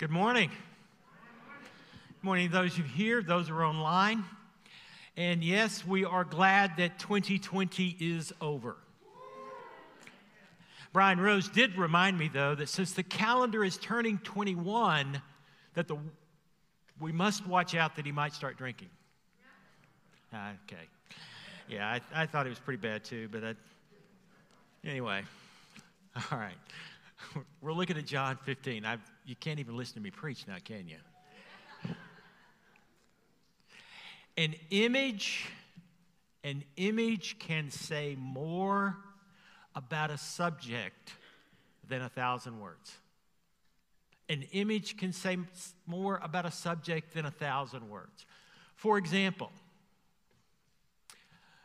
Good morning. Good morning, those of you here, those who are online. And yes, we are glad that 2020 is over. Brian Rose did remind me, though, that since the calendar is turning 21, that the, we must watch out that he might start drinking. Uh, okay. Yeah, I, I, thought it was pretty bad, too, but I, anyway. All right. We're looking at John 15. I've, you can't even listen to me preach now, can you? An image, an image can say more about a subject than a thousand words. An image can say more about a subject than a thousand words. For example,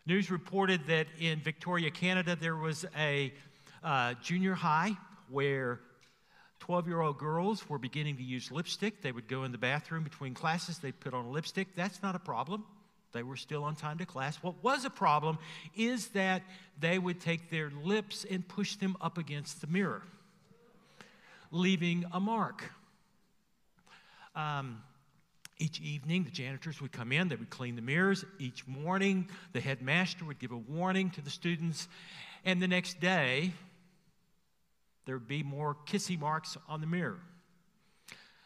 news reported that in Victoria, Canada, there was a uh, junior high where 12 year old girls were beginning to use lipstick. They would go in the bathroom between classes, they'd put on lipstick. That's not a problem. They were still on time to class. What was a problem is that they would take their lips and push them up against the mirror, leaving a mark. Um, each evening, the janitors would come in, they would clean the mirrors. Each morning, the headmaster would give a warning to the students. And the next day, there would be more kissy marks on the mirror.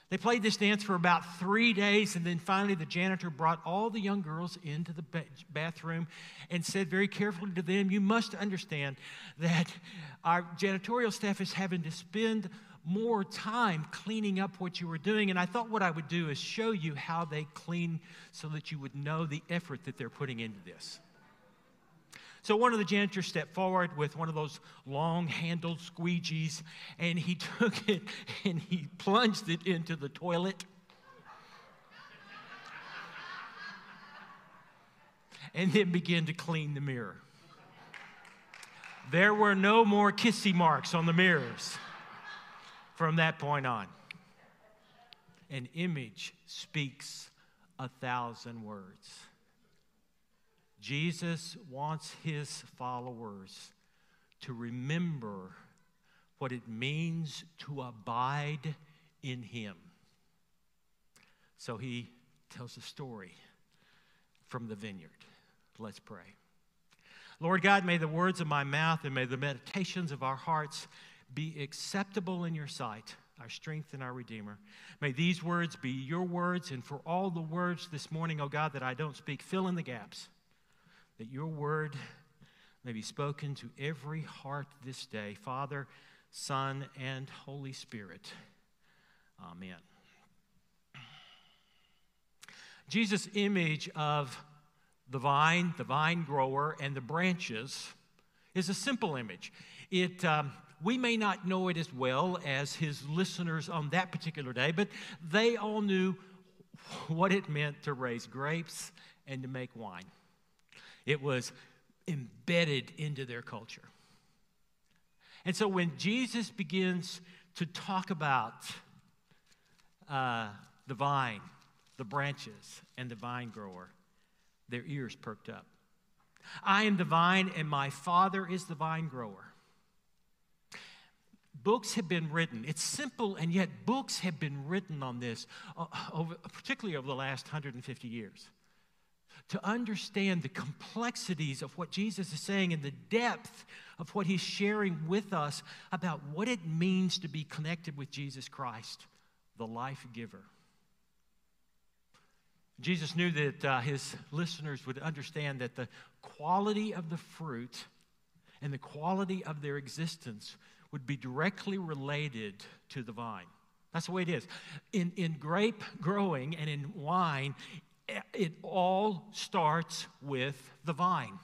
They played this dance for about three days, and then finally the janitor brought all the young girls into the bathroom and said very carefully to them, You must understand that our janitorial staff is having to spend more time cleaning up what you were doing. And I thought what I would do is show you how they clean so that you would know the effort that they're putting into this. So one of the janitors stepped forward with one of those long handled squeegees and he took it and he plunged it into the toilet. and then began to clean the mirror. There were no more kissy marks on the mirrors from that point on. An image speaks a thousand words. Jesus wants his followers to remember what it means to abide in him. So he tells a story from the vineyard. Let's pray. Lord God, may the words of my mouth and may the meditations of our hearts be acceptable in your sight, our strength and our Redeemer. May these words be your words, and for all the words this morning, oh God, that I don't speak, fill in the gaps that your word may be spoken to every heart this day, Father, Son, and Holy Spirit. Amen. Jesus' image of the vine, the vine grower, and the branches is a simple image. It, um, we may not know it as well as his listeners on that particular day, but they all knew what it meant to raise grapes and to make wine. It was embedded into their culture. And so when Jesus begins to talk about uh, the vine, the branches, and the vine grower, their ears perked up. I am the vine, and my Father is the vine grower. Books have been written. It's simple, and yet books have been written on this, uh, over, particularly over the last 150 years to understand the complexities of what Jesus is saying and the depth of what he's sharing with us about what it means to be connected with Jesus Christ, the life giver. Jesus knew that uh, his listeners would understand that the quality of the fruit and the quality of their existence would be directly related to the vine. That's the way it is. In, in grape growing and in wine, it all starts with the vine.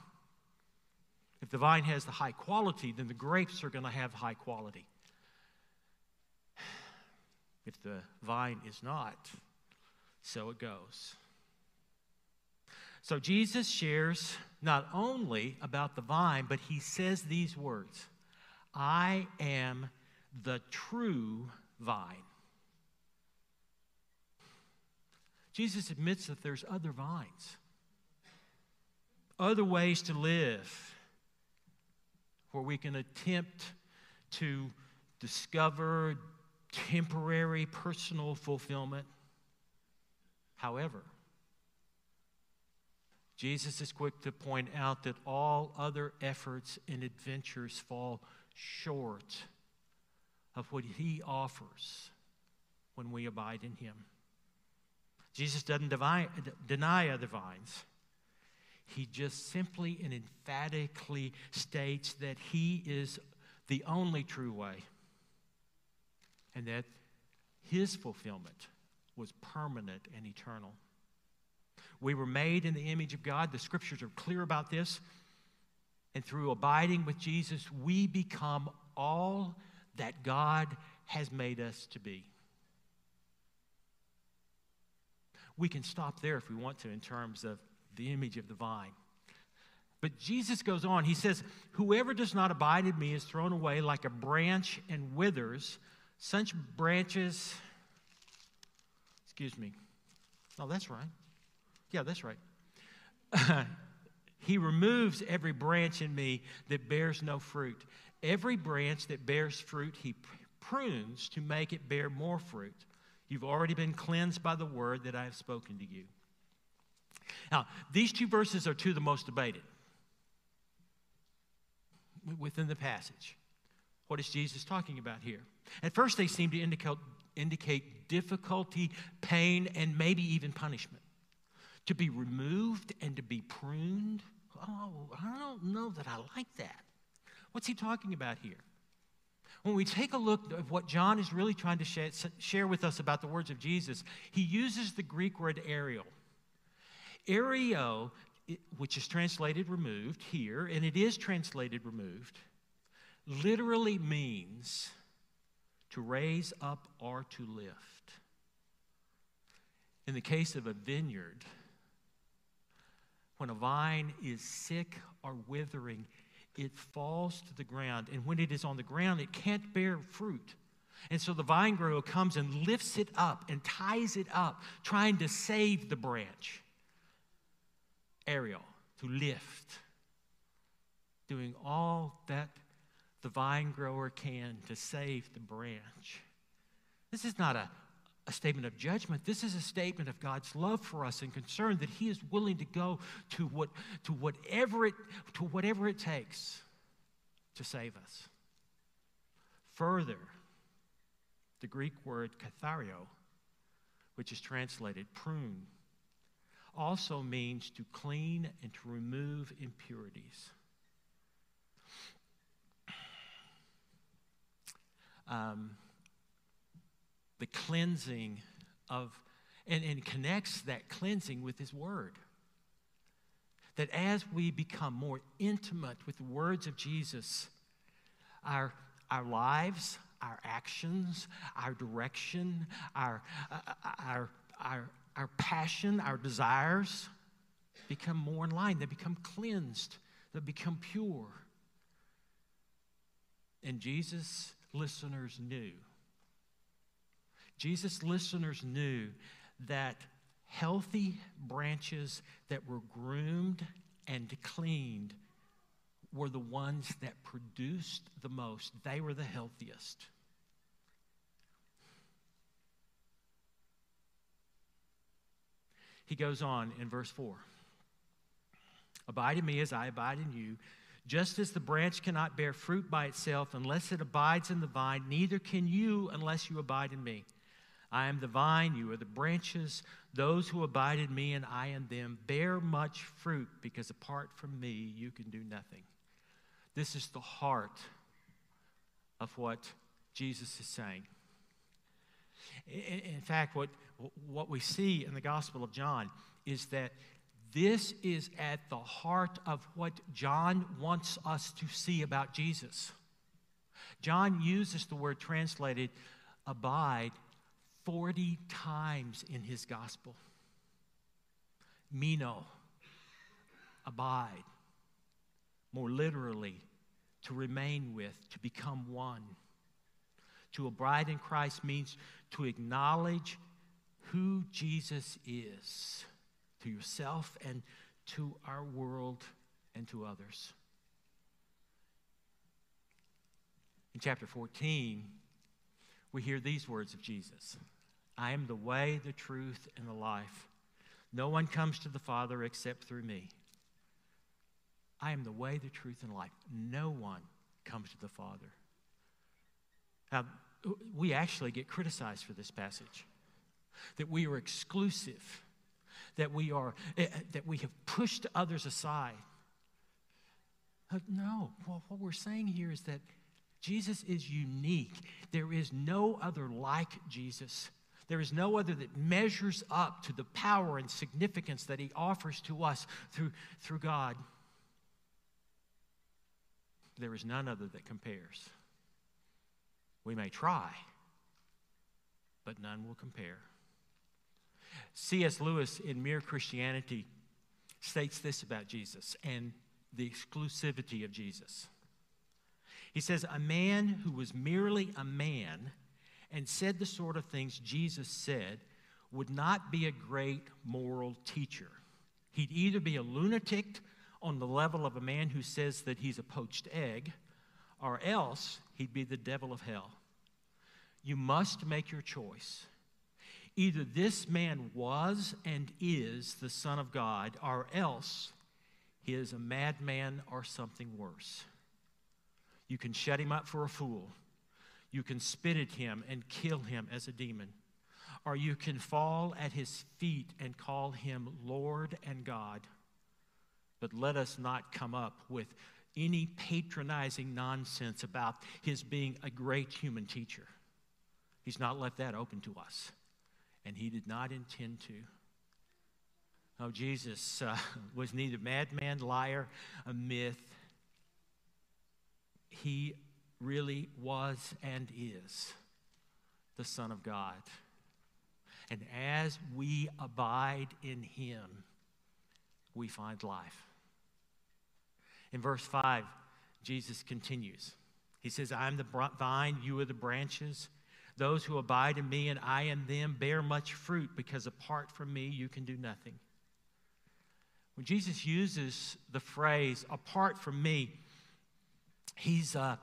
If the vine has the high quality, then the grapes are going to have high quality. If the vine is not, so it goes. So Jesus shares not only about the vine, but he says these words I am the true vine. Jesus admits that there's other vines, other ways to live where we can attempt to discover, temporary personal fulfillment. However, Jesus is quick to point out that all other efforts and adventures fall short of what he offers when we abide in him. Jesus doesn't deny other vines. He just simply and emphatically states that he is the only true way and that his fulfillment was permanent and eternal. We were made in the image of God. The scriptures are clear about this. And through abiding with Jesus, we become all that God has made us to be. We can stop there if we want to in terms of the image of the vine. But Jesus goes on. He says, Whoever does not abide in me is thrown away like a branch and withers. Such branches, excuse me. Oh, that's right. Yeah, that's right. he removes every branch in me that bears no fruit. Every branch that bears fruit, he prunes to make it bear more fruit. You've already been cleansed by the word that I have spoken to you. Now, these two verses are two of the most debated within the passage. What is Jesus talking about here? At first, they seem to indicate, indicate difficulty, pain, and maybe even punishment. To be removed and to be pruned. Oh, I don't know that I like that. What's he talking about here? When we take a look at what John is really trying to share, share with us about the words of Jesus, he uses the Greek word ariel. Ario, which is translated removed here, and it is translated removed, literally means to raise up or to lift. In the case of a vineyard, when a vine is sick or withering, it falls to the ground. And when it is on the ground, it can't bear fruit. And so the vine grower comes and lifts it up and ties it up, trying to save the branch. Ariel, to lift, doing all that the vine grower can to save the branch. This is not a, a statement of judgment. This is a statement of God's love for us and concern that He is willing to go to, what, to, whatever, it, to whatever it takes to save us. Further, the Greek word kathario, which is translated prune, also means to clean and to remove impurities. um, the cleansing of, and, and connects that cleansing with His Word. That as we become more intimate with the words of Jesus, our, our lives, our actions, our direction, our, our, our, our passion, our desires become more in line. They become cleansed, they become pure. And Jesus listeners knew. Jesus' listeners knew that healthy branches that were groomed and cleaned were the ones that produced the most. They were the healthiest. He goes on in verse 4 Abide in me as I abide in you. Just as the branch cannot bear fruit by itself unless it abides in the vine, neither can you unless you abide in me. I am the vine, you are the branches. Those who abide in me and I in them bear much fruit, because apart from me, you can do nothing. This is the heart of what Jesus is saying. In fact, what, what we see in the Gospel of John is that this is at the heart of what John wants us to see about Jesus. John uses the word translated abide 40 times in his gospel. Meno, abide. More literally, to remain with, to become one. To abide in Christ means to acknowledge who Jesus is to yourself and to our world and to others. In chapter 14, we hear these words of Jesus I am the way, the truth, and the life. No one comes to the Father except through me. I am the way, the truth, and life. No one comes to the Father. Now, we actually get criticized for this passage that we are exclusive, that we, are, eh, eh, that we have pushed others aside. No, well, what we're saying here is that Jesus is unique. There is no other like Jesus. There is no other that measures up to the power and significance that he offers to us through, through God. There is none other that compares. We may try, but none will compare. C.S. Lewis in Mere Christianity states this about Jesus and the exclusivity of Jesus. He says, A man who was merely a man and said the sort of things Jesus said would not be a great moral teacher. He'd either be a lunatic on the level of a man who says that he's a poached egg, or else he'd be the devil of hell. You must make your choice. Either this man was and is the Son of God, or else he is a madman or something worse. You can shut him up for a fool. You can spit at him and kill him as a demon. Or you can fall at his feet and call him Lord and God. But let us not come up with any patronizing nonsense about his being a great human teacher. He's not left that open to us, and he did not intend to. Oh, Jesus uh, was neither madman, liar, a myth. He really was and is the Son of God. And as we abide in him, we find life. In verse 5, Jesus continues. He says, I am the vine, you are the branches. Those who abide in me and I in them bear much fruit because apart from me you can do nothing. When Jesus uses the phrase, apart from me, he's, uh,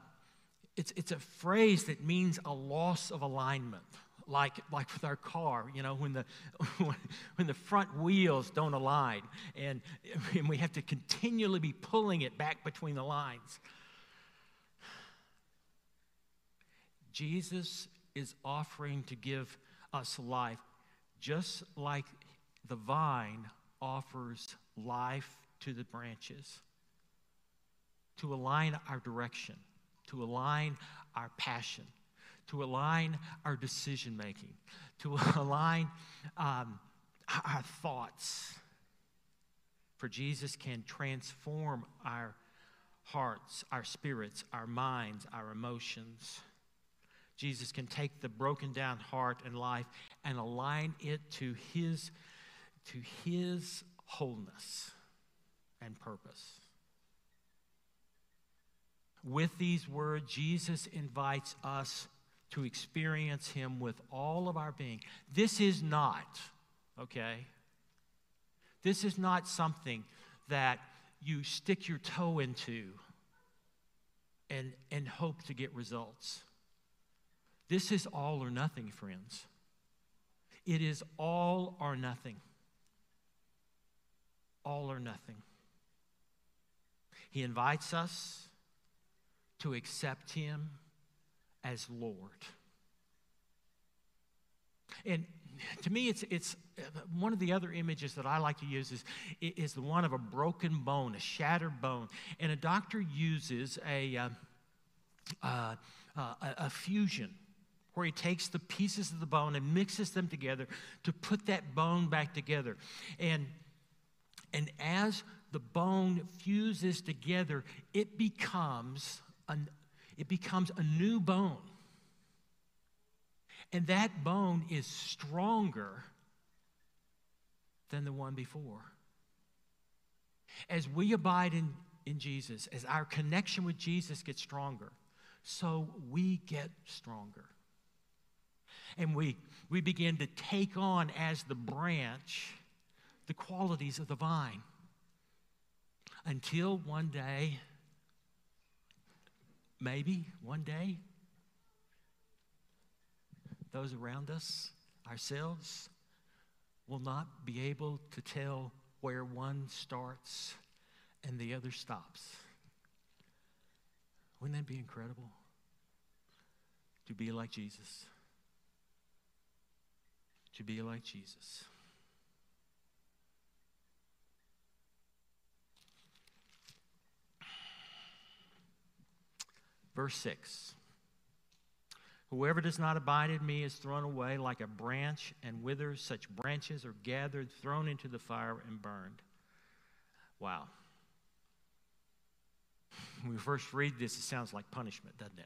it's, it's a phrase that means a loss of alignment. Like, like with our car, you know, when the, when the front wheels don't align and, and we have to continually be pulling it back between the lines. Jesus is offering to give us life just like the vine offers life to the branches, to align our direction, to align our passion, to align our decision making, to align um, our thoughts. For Jesus can transform our hearts, our spirits, our minds, our emotions. Jesus can take the broken down heart and life and align it to his to his wholeness and purpose. With these words, Jesus invites us to experience Him with all of our being. This is not, okay? This is not something that you stick your toe into and, and hope to get results. This is all or nothing, friends. It is all or nothing all or nothing. He invites us to accept Him as Lord. And to me, it's, it's one of the other images that I like to use is, is the one of a broken bone, a shattered bone. And a doctor uses a, uh, uh, uh, a fusion where he takes the pieces of the bone and mixes them together to put that bone back together. And and as the bone fuses together, it becomes, an, it becomes a new bone. And that bone is stronger than the one before. As we abide in, in Jesus, as our connection with Jesus gets stronger, so we get stronger. And we, we begin to take on as the branch the qualities of the vine until one day, maybe one day, those around us, ourselves, will not be able to tell where one starts and the other stops. Wouldn't that be incredible? To be like Jesus. To be like Jesus. Verse 6 Whoever does not abide in me is thrown away like a branch and withers. Such branches are gathered, thrown into the fire, and burned. Wow. When we first read this, it sounds like punishment, doesn't it?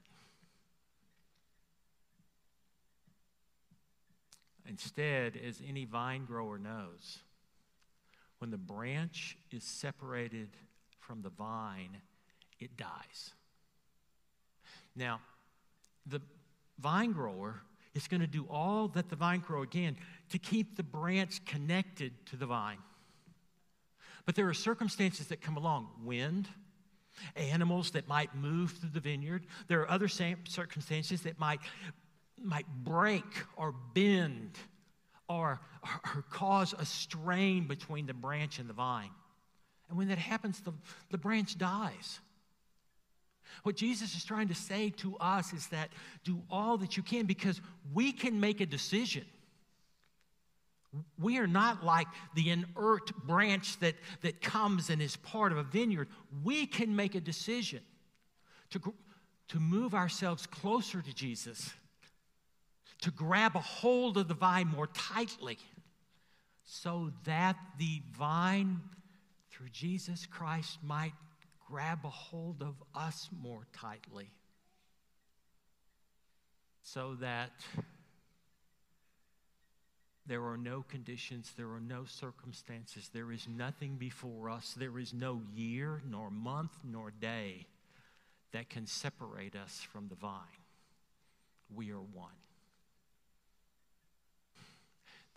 Instead, as any vine grower knows, when the branch is separated from the vine, it dies. Now, the vine grower is going to do all that the vine grower can to keep the branch connected to the vine. But there are circumstances that come along wind, animals that might move through the vineyard. There are other circumstances that might, might break or bend or, or, cause a strain between the branch and the vine. And when that happens, the, the branch dies. What Jesus is trying to say to us is that do all that you can because we can make a decision. We are not like the inert branch that, that comes and is part of a vineyard. We can make a decision to, to move ourselves closer to Jesus, to grab a hold of the vine more tightly, so that the vine through Jesus Christ might grab a hold of us more tightly so that there are no conditions, there are no circumstances, there is nothing before us, there is no year, nor month, nor day that can separate us from the vine. We are one.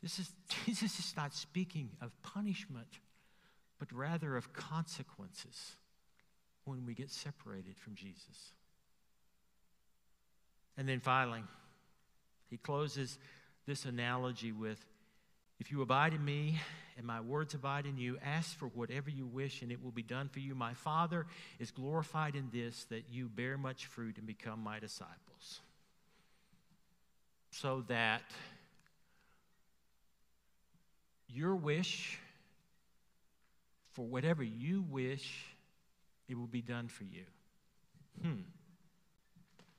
This is, Jesus is not speaking of punishment, but rather of consequences when we get separated from Jesus. And then finally, he closes this analogy with If you abide in me and my words abide in you, ask for whatever you wish and it will be done for you. My Father is glorified in this, that you bear much fruit and become my disciples. So that your wish for whatever you wish it will be done for you. Hmm.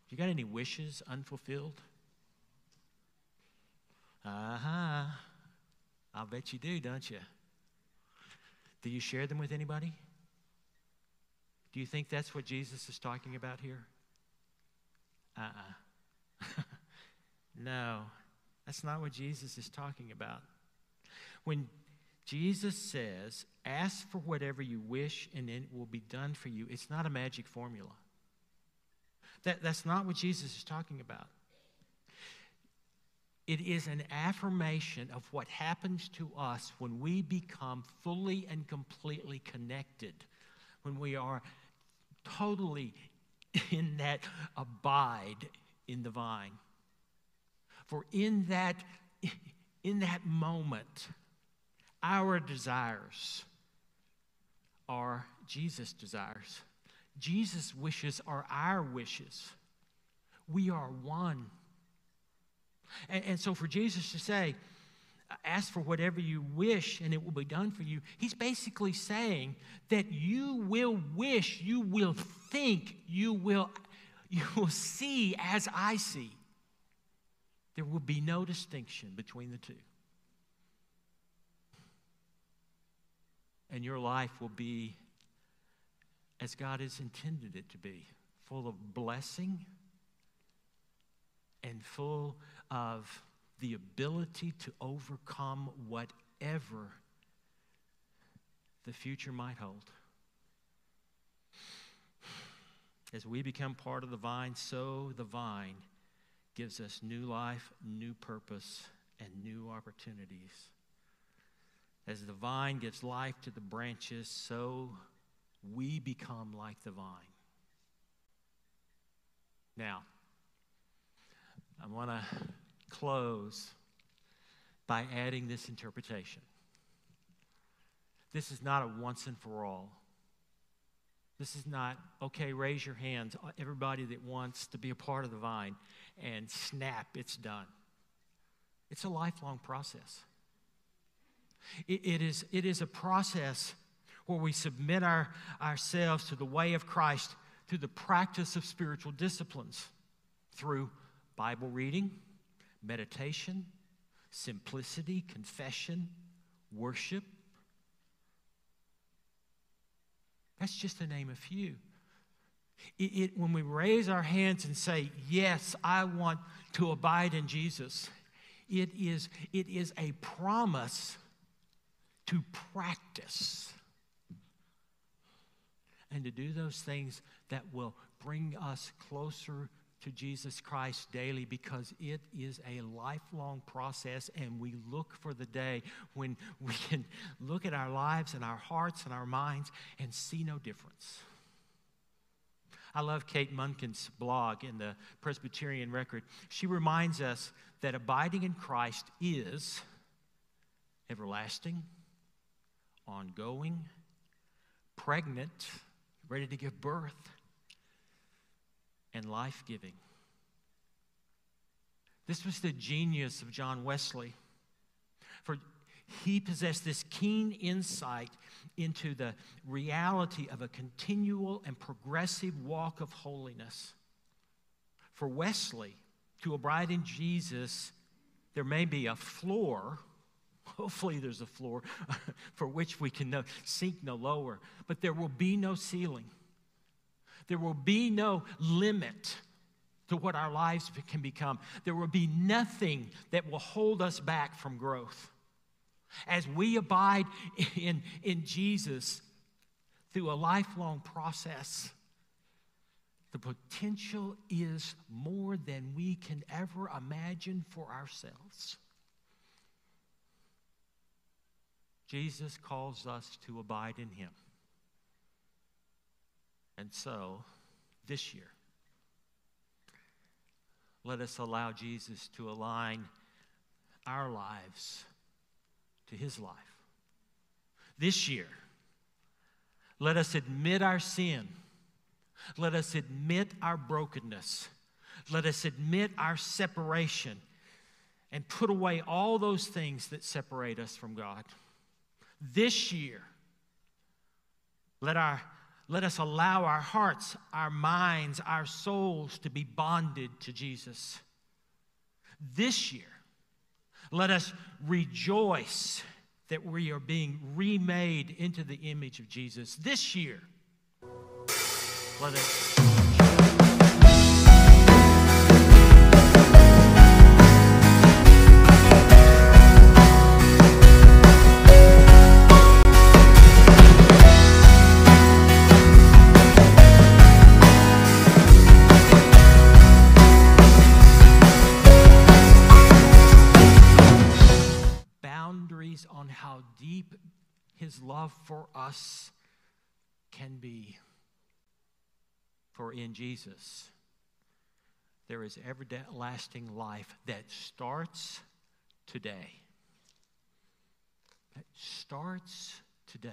You got any wishes unfulfilled? Uh huh. I'll bet you do, don't you? Do you share them with anybody? Do you think that's what Jesus is talking about here? Uh uh-uh. uh no, that's not what Jesus is talking about. When Jesus says, Ask for whatever you wish and it will be done for you. It's not a magic formula. That, that's not what Jesus is talking about. It is an affirmation of what happens to us when we become fully and completely connected, when we are totally in that abide in the vine. For in that, in that moment, our desires are Jesus' desires. Jesus' wishes are our wishes. We are one. And, and, so for Jesus to say, ask for whatever you wish and it will be done for you, he's basically saying that you will wish, you will think, you will, you will see as I see. There will be no distinction between the two. And your life will be as God has intended it to be full of blessing and full of the ability to overcome whatever the future might hold. As we become part of the vine, so the vine gives us new life, new purpose, and new opportunities. As the vine gives life to the branches, so we become like the vine. Now, I want to close by adding this interpretation. This is not a once and for all. This is not, okay, raise your hands, everybody that wants to be a part of the vine, and snap, it's done. It's a lifelong process. It, it is, it is a process where we submit our, ourselves to the way of Christ through the practice of spiritual disciplines, through Bible reading, meditation, simplicity, confession, worship. That's just to name a few. It, it, when we raise our hands and say, Yes, I want to abide in Jesus, it is, it is a promise to practice and to do those things that will bring us closer to Jesus Christ daily because it is a lifelong process, and we look for the day when we can look at our lives and our hearts and our minds and see no difference. I love Kate Munkin's blog in the Presbyterian Record. She reminds us that abiding in Christ is everlasting, ongoing, pregnant, ready to give birth, and life giving. This was the genius of John Wesley. For he possessed this keen insight into the reality of a continual and progressive walk of holiness. For Wesley, to abide in Jesus, there may be a floor. Hopefully, there's a floor for which we can sink no lower, but there will be no ceiling. There will be no limit to what our lives can become. There will be nothing that will hold us back from growth. As we abide in, in Jesus through a lifelong process, the potential is more than we can ever imagine for ourselves. Jesus calls us to abide in Him. And so, this year, let us allow Jesus to align our lives to his life. This year, let us admit our sin. Let us admit our brokenness. Let us admit our separation and put away all those things that separate us from God. This year, let, our, let us allow our hearts, our minds, our souls to be bonded to Jesus. This year, let us rejoice that we are being remade into the image of Jesus. This year, let us. Love for us can be. For in Jesus, there is everlasting life that starts today. That starts today.